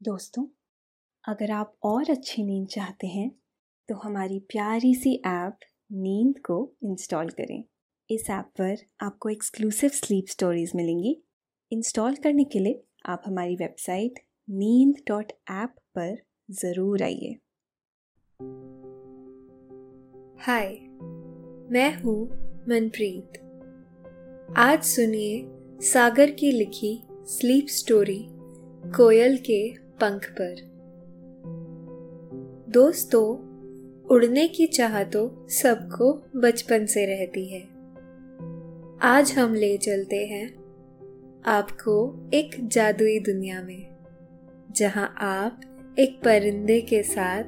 दोस्तों, अगर आप और अच्छी नींद चाहते हैं तो हमारी प्यारी सी ऐप नींद को इंस्टॉल करें। इस ऐप पर आपको एक्सक्लूसिव स्लीप स्टोरीज मिलेंगी। इंस्टॉल करने के लिए आप हमारी वेबसाइट नींद डॉट ऐप पर ज़रूर आइए। हाय, मैं हूँ मनप्रीत। आज सुनिए सागर की लिखी स्लीप स्टोरी कोयल के पंख पर। दोस्तों, उड़ने की चाह तो सबको बचपन से रहती है। आज हम ले चलते हैं आपको एक जादुई दुनिया में, जहाँ आप एक परिंदे के साथ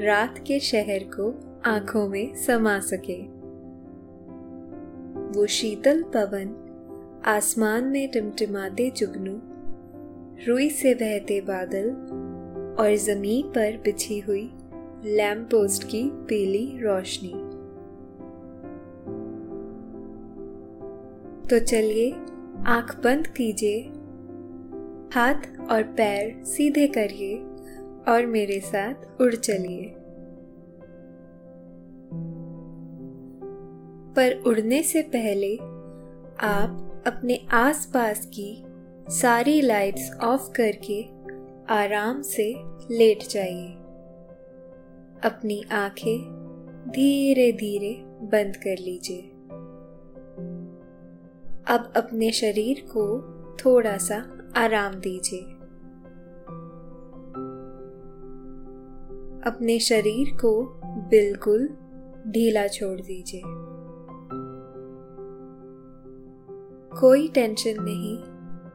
रात के शहर को आँखों में समा सके। वो शीतल पवन आसमान में टिमटिमाते जुगनू रुई से बहते बादल और ज़मीन पर बिछी हुई लैम्प पोस्ट की पीली रोशनी। तो चलिए, आँख बंद कीजिए, हाथ और पैर सीधे करिए और मेरे साथ उड़ चलिए। पर उड़ने से पहले आप अपने आसपास की सारी लाइट्स ऑफ़ करके आराम से लेट जाइए। अपनी आँखें धीरे धीरे बंद कर लीजिए। अब अपने शरीर को थोड़ा सा आराम दीजिए। अपने शरीर को बिल्कुल ढीला छोड़ दीजिए। कोई टेंशन नहीं।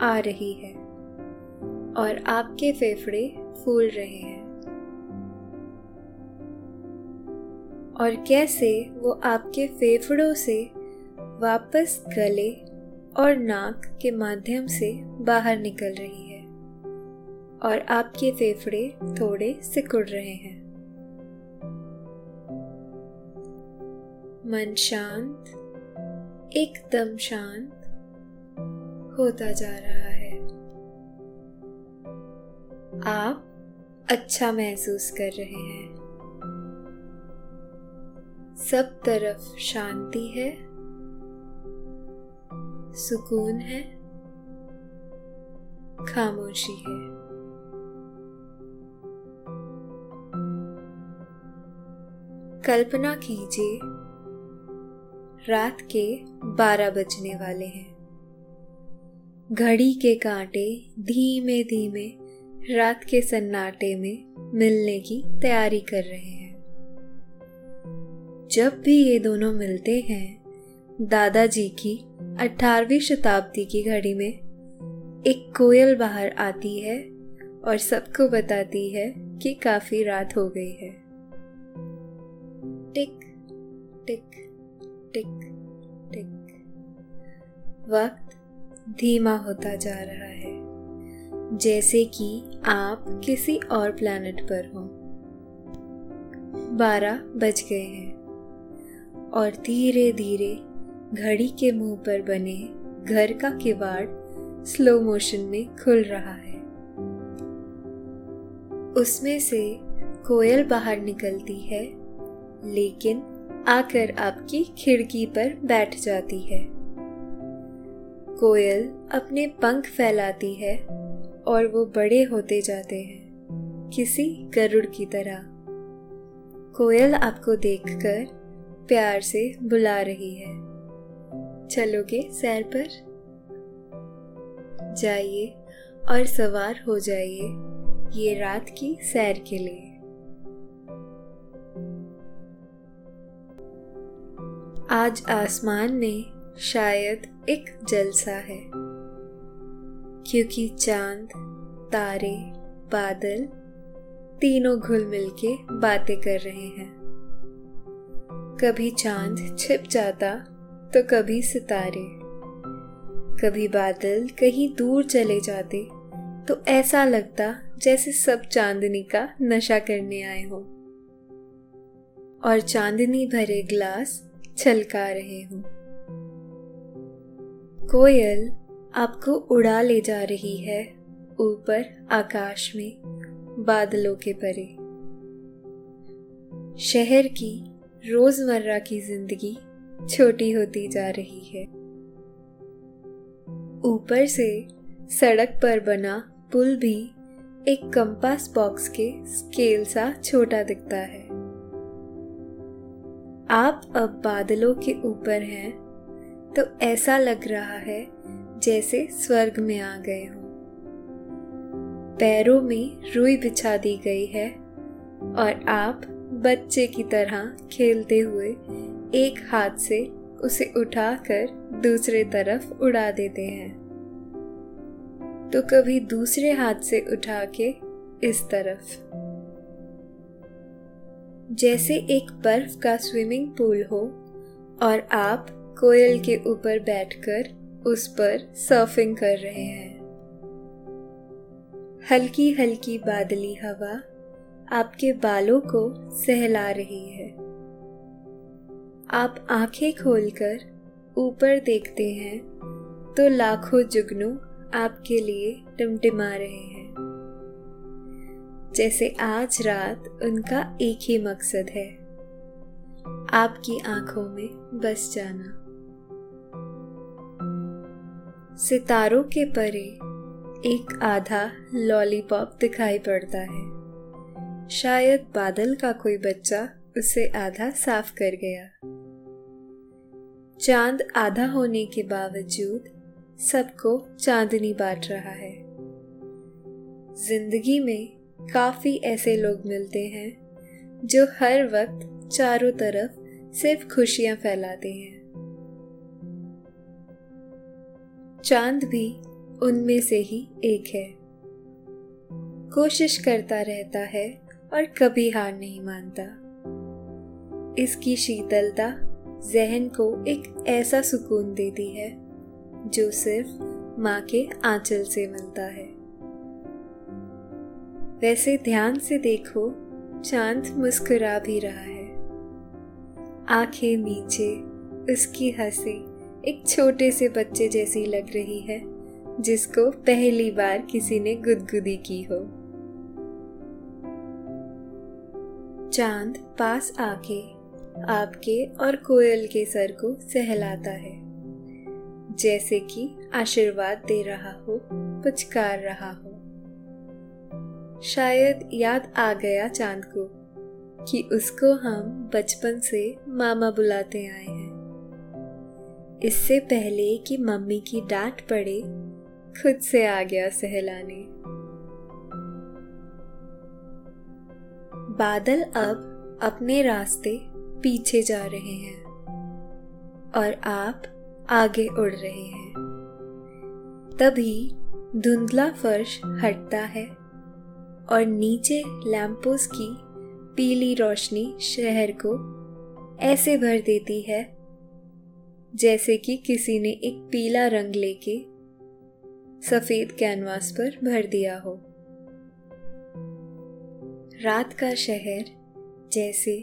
आ रही है और आपके फेफड़े फूल रहे हैं। और कैसे वो आपके फेफड़ों से वापस गले और नाक के माध्यम से बाहर निकल रही है और आपके फेफड़े थोड़े सिकुड़ रहे हैं। मन शांत, एकदम शांत होता जा रहा है। आप अच्छा महसूस कर रहे हैं। सब तरफ़ शांति है। सुकून है। खामोशी है। कल्पना कीजिए, रात के बारह बजने वाले हैं। घड़ी के कांटे धीमे धीमे रात के सन्नाटे में मिलने की तैयारी कर रहे हैं। जब भी ये दोनों मिलते हैं, दादाजी की अठारहवीं शताब्दी की घड़ी में एक कोयल बाहर आती है और सबको बताती है कि काफ़ी रात हो गई है। टिक टिक टिक टिक। वक्त धीमा होता जा रहा है। जैसे कि आप किसी और प्लैनेट पर हो। बारह बज गए हैं और धीरे धीरे घड़ी के मुँह पर बने घर का किवाड़ स्लो मोशन में खुल रहा है। उसमें से कोयल बाहर निकलती है, लेकिन आकर आपकी खिड़की पर बैठ जाती है। कोयल अपने पंख फैलाती है और वो बड़े होते जाते हैं, किसी गरुड़ की तरह। कोयल आपको देखकर प्यार से बुला रही है। चलोगे सैर पर? जाइए और सवार हो जाइए ये रात की सैर के लिए। आज आसमान में शायद एक जलसा है। क्योंकि चाँद, तारे, बादल तीनों घुल मिल के बातें कर रहे हैं। कभी चाँद छिप जाता तो कभी सितारे। कभी बादल कहीं दूर चले जाते तो ऐसा लगता जैसे सब चांदनी का नशा करने आए हो। और चांदनी भरे ग्लास छलका रहे हो। कोयल आपको उड़ा ले जा रही है ऊपर आकाश में बादलों के परे। शहर की रोज़मर्रा की ज़िंदगी छोटी होती जा रही है। ऊपर से सड़क पर बना पुल भी एक कंपास बॉक्स के स्केल सा छोटा दिखता है। आप अब बादलों के ऊपर हैं तो ऐसा लग रहा है जैसे स्वर्ग में आ गए हो। पैरों में रुई बिछा दी गई है और आप बच्चे की तरह खेलते हुए एक हाथ से उसे उठाकर दूसरे तरफ़ उड़ा देते हैं। तो कभी दूसरे हाथ से उठा के इस तरफ़। जैसे एक बर्फ़ का स्विमिंग पूल हो और आप कोयल के ऊपर बैठकर उस पर सर्फिंग कर रहे हैं। हल्की हल्की बादली हवा आपके बालों को सहला रही है। आप आँखें खोलकर ऊपर देखते हैं तो लाखों जुगनू आपके लिए टिमटिमा रहे हैं। जैसे आज रात उनका एक ही मकसद है, आपकी आँखों में बस जाना। सितारों के परे एक आधा लॉलीपॉप दिखाई पड़ता है। शायद बादल का कोई बच्चा उसे आधा साफ़ कर गया। चाँद आधा होने के बावजूद सबको चांदनी बांट रहा है। ज़िंदगी में काफ़ी ऐसे लोग मिलते हैं जो हर वक्त चारों तरफ़ सिर्फ़ खुशियाँ फैलाते हैं। चाँद भी उनमें से ही एक है। कोशिश करता रहता है और कभी हार नहीं मानता। इसकी शीतलता जहन को एक ऐसा सुकून देती है, जो सिर्फ़ माँ के आंचल से मिलता है। वैसे ध्यान से देखो, चाँद मुस्कुरा भी रहा है। आँखें नीचे उसकी हँसी एक छोटे से बच्चे जैसी लग रही है, जिसको पहली बार किसी ने गुदगुदी की हो। चाँद पास आके आपके और कोयल के सर को सहलाता है, जैसे कि आशीर्वाद दे रहा हो, पुचकार रहा हो। शायद याद आ गया चाँद को कि उसको हम बचपन से मामा बुलाते आए हैं। इससे पहले कि मम्मी की डांट पड़े, खुद से आ गया सहलाने। बादल अब अपने रास्ते पीछे जा रहे हैं और आप आगे उड़ रहे हैं। तभी धुंधला फर्श हटता है और नीचे लैंपोस की पीली रोशनी शहर को ऐसे भर देती है जैसे कि किसी ने एक पीला रंग लेके सफ़ेद कैनवास पर भर दिया हो। रात का शहर जैसे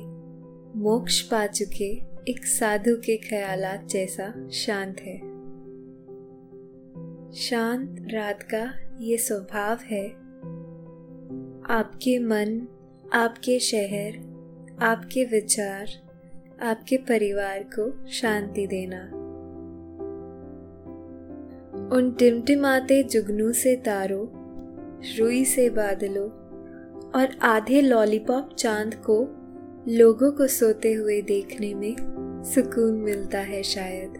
मोक्ष पा चुके एक साधु के ख्यालात जैसा शांत है। शांत रात का ये स्वभाव है। आपके मन, आपके शहर, आपके विचार आपके परिवार को शांति देना। उन टिमटिमाते जुगनू से तारों, रुई से बादलों और आधे लॉलीपॉप चाँद को लोगों को सोते हुए देखने में सुकून मिलता है शायद।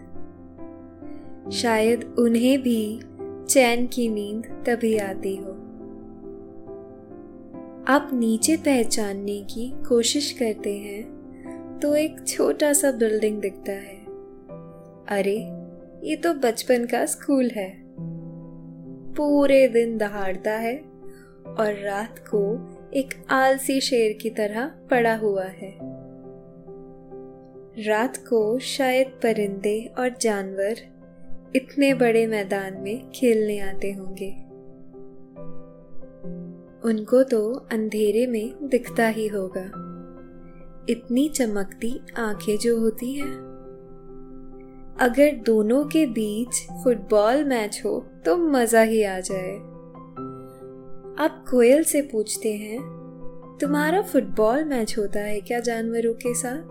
शायद उन्हें भी चैन की नींद तभी आती हो। आप नीचे पहचानने की कोशिश करते हैं तो एक छोटा सा बिल्डिंग दिखता है। अरे, ये तो बचपन का स्कूल है। पूरे दिन दहाड़ता है और रात को एक आलसी शेर की तरह पड़ा हुआ है। रात को शायद परिंदे और जानवर इतने बड़े मैदान में खेलने आते होंगे। उनको तो अंधेरे में दिखता ही होगा। इतनी चमकती आँखें जो होती हैं। अगर दोनों के बीच फुटबॉल मैच हो तो मज़ा ही आ जाए। आप कोयल से पूछते हैं, तुम्हारा फुटबॉल मैच होता है क्या जानवरों के साथ?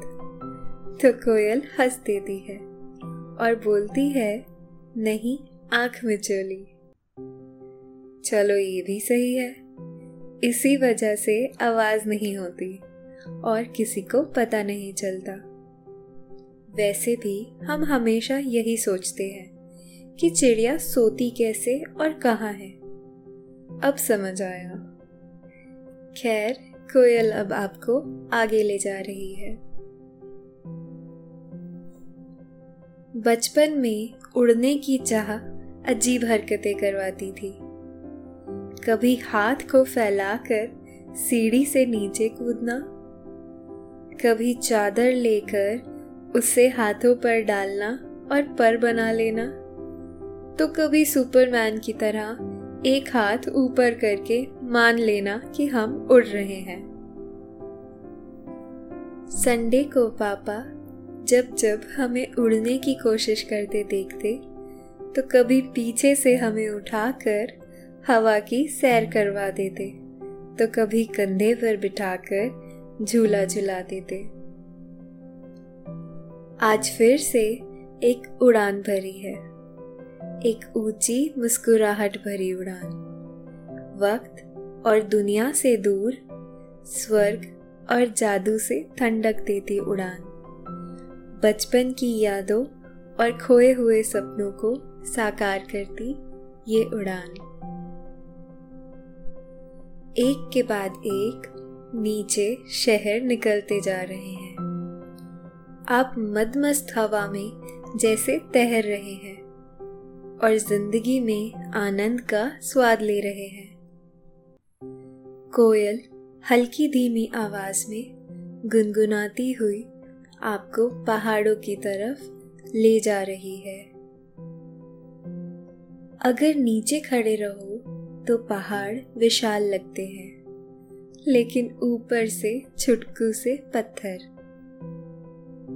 तो कोयल हंस देती है और बोलती है, नहीं, आँख में चली। चलो ये भी सही है। इसी वजह से आवाज़ नहीं होती। और किसी को पता नहीं चलता। वैसे भी हम हमेशा यही सोचते हैं कि चिड़िया सोती कैसे और कहाँ है। अब समझ आया। खैर, कोयल अब आपको आगे ले जा रही है। बचपन में उड़ने की चाह अजीब हरकतें करवाती थी। कभी हाथ को फैलाकर सीढ़ी से नीचे कूदना कभी चादर लेकर उसे हाथों पर डालना और पर बना लेना। तो कभी सुपरमैन की तरह एक हाथ ऊपर करके मान लेना कि हम उड़ रहे हैं। संडे को पापा जब जब हमें उड़ने की कोशिश करते देखते तो कभी पीछे से हमें उठाकर हवा की सैर करवा देते तो कभी कंधे पर बिठाकर झूला झुला देते आज फिर से एक उड़ान भरी है। एक ऊँची मुस्कुराहट भरी उड़ान। वक्त और दुनिया से दूर, स्वर्ग और जादू से ठंडक देती उड़ान। बचपन की यादों और खोए हुए सपनों को साकार करती ये उड़ान। एक के बाद एक नीचे शहर निकलते जा रहे हैं। आप मदमस्त हवा में जैसे तैर रहे हैं और ज़िंदगी में आनंद का स्वाद ले रहे हैं। कोयल हल्की धीमी आवाज़ में गुनगुनाती हुई आपको पहाड़ों की तरफ़ ले जा रही है। अगर नीचे खड़े रहो तो पहाड़ विशाल लगते हैं। लेकिन ऊपर से छुटकू से पत्थर।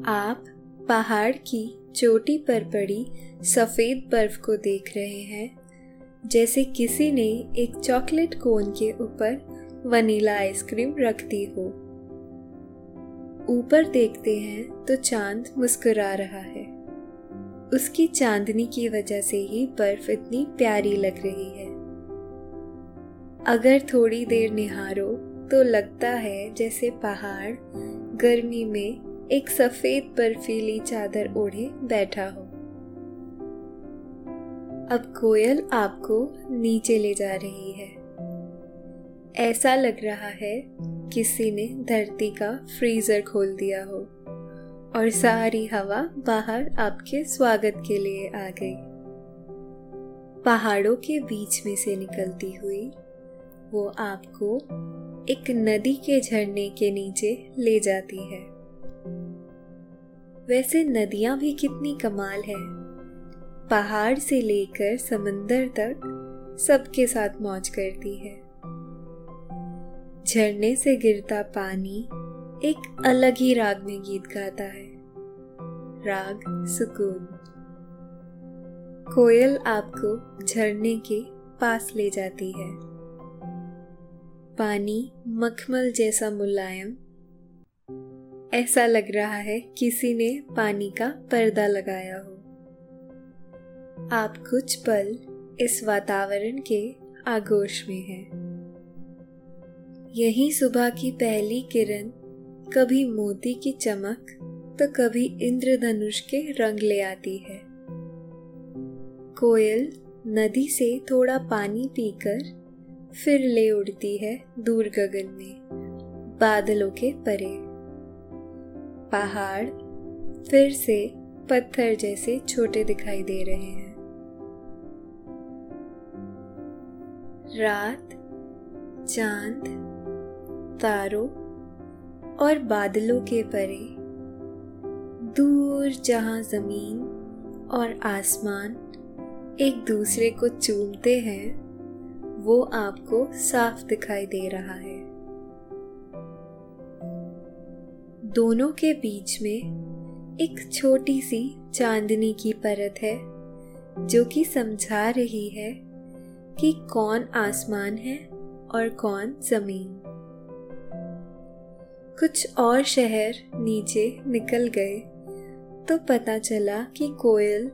आप पहाड़ की चोटी पर पड़ी सफ़ेद बर्फ़ को देख रहे हैं, जैसे किसी ने एक चॉकलेट कोन के ऊपर वनीला आइसक्रीम रख दी हो। ऊपर देखते हैं तो चाँद मुस्कुरा रहा है। उसकी चांदनी की वजह से ही बर्फ़ इतनी प्यारी लग रही है। अगर थोड़ी देर निहारो तो लगता है जैसे पहाड़ गर्मी में एक सफ़ेद बर्फीली चादर ओढ़े बैठा हो। अब कोयल आपको नीचे ले जा रही है। ऐसा लग रहा है किसी ने धरती का फ्रीजर खोल दिया हो और सारी हवा बाहर आपके स्वागत के लिए आ गई। पहाड़ों के बीच में से निकलती हुई वो आपको एक नदी के झरने के नीचे ले जाती है। वैसे नदियाँ भी कितनी कमाल है। पहाड़ से लेकर समंदर तक सबके साथ मौज करती है। झरने से गिरता पानी एक अलग ही राग में गीत गाता है। राग सुकून। कोयल आपको झरने के पास ले जाती है। पानी मखमल जैसा मुलायम। ऐसा लग रहा है किसी ने पानी का पर्दा लगाया हो। आप कुछ पल इस वातावरण के आगोश में हैं। यही सुबह की पहली किरण कभी मोती की चमक तो कभी इंद्रधनुष के रंग ले आती है। कोयल नदी से थोड़ा पानी पीकर फिर ले उड़ती है दूर गगन में, बादलों के परे। पहाड़ फिर से पत्थर जैसे छोटे दिखाई दे रहे हैं। रात, चाँद, तारों और बादलों के परे। दूर जहाँ ज़मीन और आसमान एक दूसरे को चूमते हैं वो आपको साफ़ दिखाई दे रहा है। दोनों के बीच में एक छोटी सी चांदनी की परत है, जो कि समझा रही है कि कौन आसमान है और कौन ज़मीन। कुछ और शहर नीचे निकल गए तो पता चला कि कोयल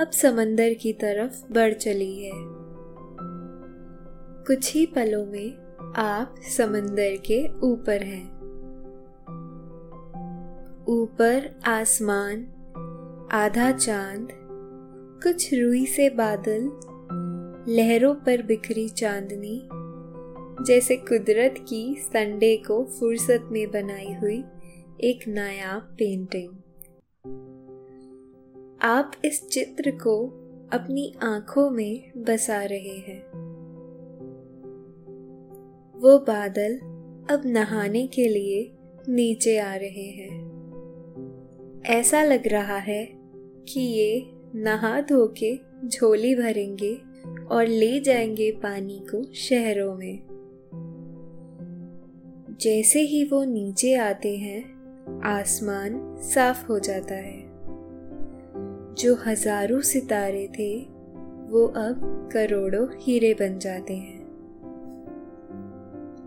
अब समंदर की तरफ़ बढ़ चली है। कुछ ही पलों में आप समंदर के ऊपर हैं। ऊपर आसमान, आधा चाँद, कुछ रुई से बादल, लहरों पर बिखरी चांदनी, जैसे कुदरत की संडे को फुर्सत में बनाई हुई एक नायाब पेंटिंग आप इस चित्र को अपनी आँखों में बसा रहे हैं। वो बादल अब नहाने के लिए नीचे आ रहे हैं। ऐसा लग रहा है कि ये नहा धो के झोली भरेंगे और ले जाएँगे पानी को शहरों में। जैसे ही वो नीचे आते हैं, आसमान साफ़ हो जाता है। जो हज़ारों सितारे थे, वो अब करोड़ों हीरे बन जाते हैं।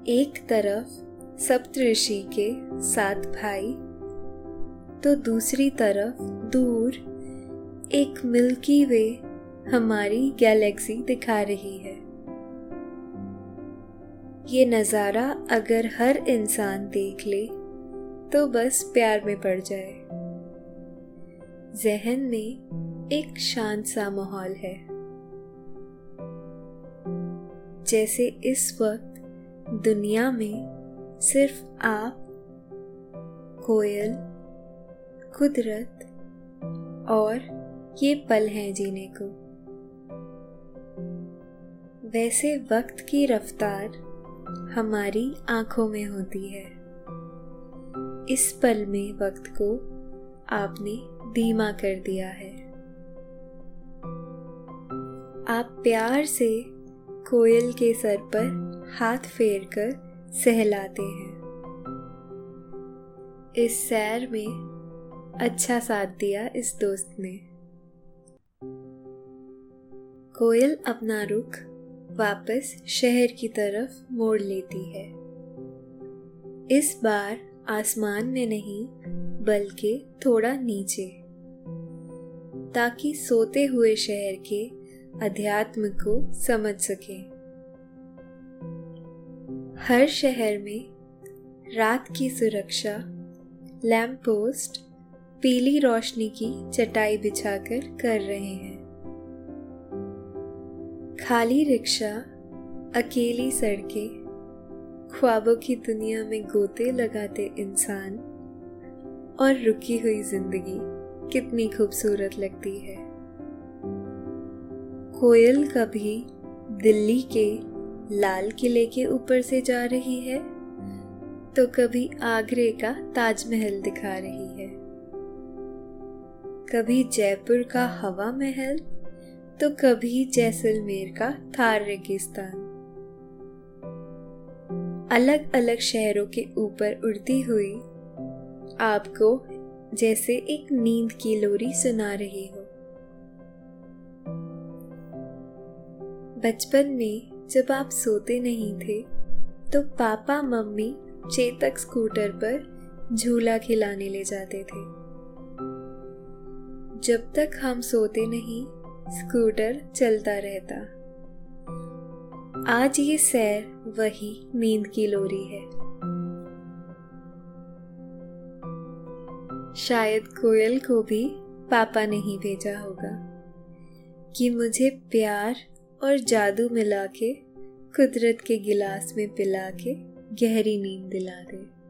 एक तरफ़ सप्तऋषि के सात भाई तो दूसरी तरफ़ दूर एक मिल्की वे हमारी गैलेक्सी दिखा रही है। ये नज़ारा अगर हर इंसान देख ले तो बस प्यार में पड़ जाए। जहन में एक शांत सा माहौल है। जैसे इस वक्त दुनिया में सिर्फ़ आप, कोयल, कुदरत और ये पल हैं जीने को। वैसे वक्त की रफ्तार हमारी आँखों में होती है। इस पल में वक्त को आपने धीमा कर दिया है। आप प्यार से कोयल के सर पर हाथ फेर कर सहलाते हैं। इस सैर में अच्छा साथ दिया इस दोस्त ने। कोयल अपना रुख वापस शहर की तरफ़ मोड़ लेती है। इस बार आसमान में नहीं, बल्कि थोड़ा नीचे। ताकि सोते हुए शहर के अध्यात्म को समझ सके। हर शहर में रात की सुरक्षा लैंप पोस्ट पीली रोशनी की चटाई बिछाकर कर रहे हैं। खाली रिक्शा, अकेली सड़कें, ख्वाबों की दुनिया में गोते लगाते इंसान और रुकी हुई ज़िंदगी कितनी खूबसूरत लगती है। कोयल कभी दिल्ली के लाल किले के ऊपर से जा रही है तो कभी आगरे का ताजमहल दिखा रही है। कभी जयपुर का हवा महल तो कभी जैसलमेर का थार रेगिस्तान अलग अलग शहरों के ऊपर उड़ती हुई, आपको जैसे एक नींद की लोरी सुना रही हो। बचपन में जब आप सोते नहीं थे तो पापा, मम्मी चेतक स्कूटर पर झूला खिलाने ले जाते थे। जब तक हम सोते नहीं, स्कूटर चलता रहता। आज ये सैर वही नींद की लोरी है। शायद कोयल को भी पापा नहीं भेजा होगा कि मुझे प्यार और जादू मिला के कुदरत के गिलास में पिला के गहरी नींद दिला दे।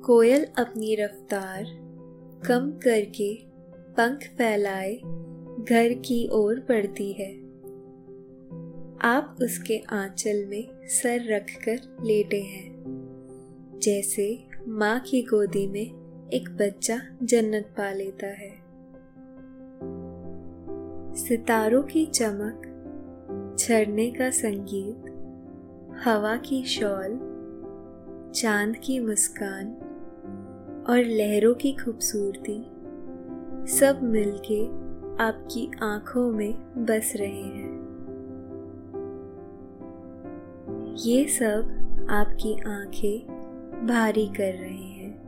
कोयल अपनी रफ्तार कम करके पंख फैलाए, घर की ओर बढ़ती है। आप उसके आंचल में सर रखकर लेटे हैं। जैसे माँ की गोदी में एक बच्चा जन्नत पा लेता है। सितारों की चमक, झरने का संगीत, हवा की शॉल, चाँद की मुस्कान और लहरों की खूबसूरती, सब मिलके आपकी आँखों में बस रहे हैं। ये सब आपकी आँखें भारी कर रहे हैं।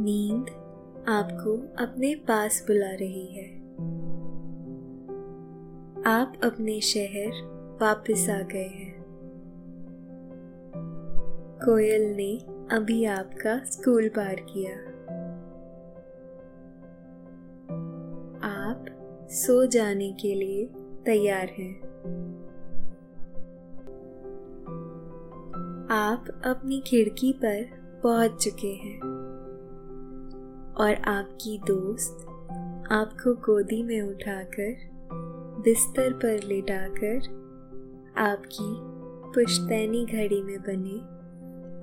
नींद आपको अपने पास बुला रही है। आप अपने शहर वापस आ गए हैं। कोयल ने अभी आपका स्कूल पार किया। आप सो जाने के लिए तैयार हैं। आप अपनी खिड़की पर पहुँच चुके हैं। और आपकी दोस्त आपको गोदी में उठाकर, बिस्तर पर लेटाकर, आपकी पुश्तैनी घड़ी में बने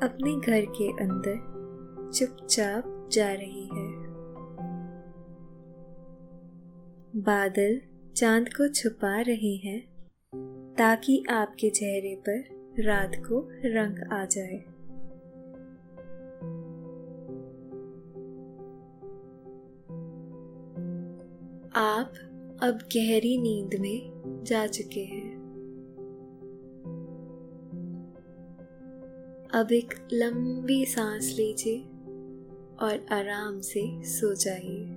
अपने घर के अंदर चुपचाप जा रही है। बादल चाँद को छुपा रहे हैं ताकि आपके चेहरे पर रात को रंग आ जाए। आप अब गहरी नींद में जा चुके हैं। अब एक लंबी सांस लीजिए और आराम से सो जाइए।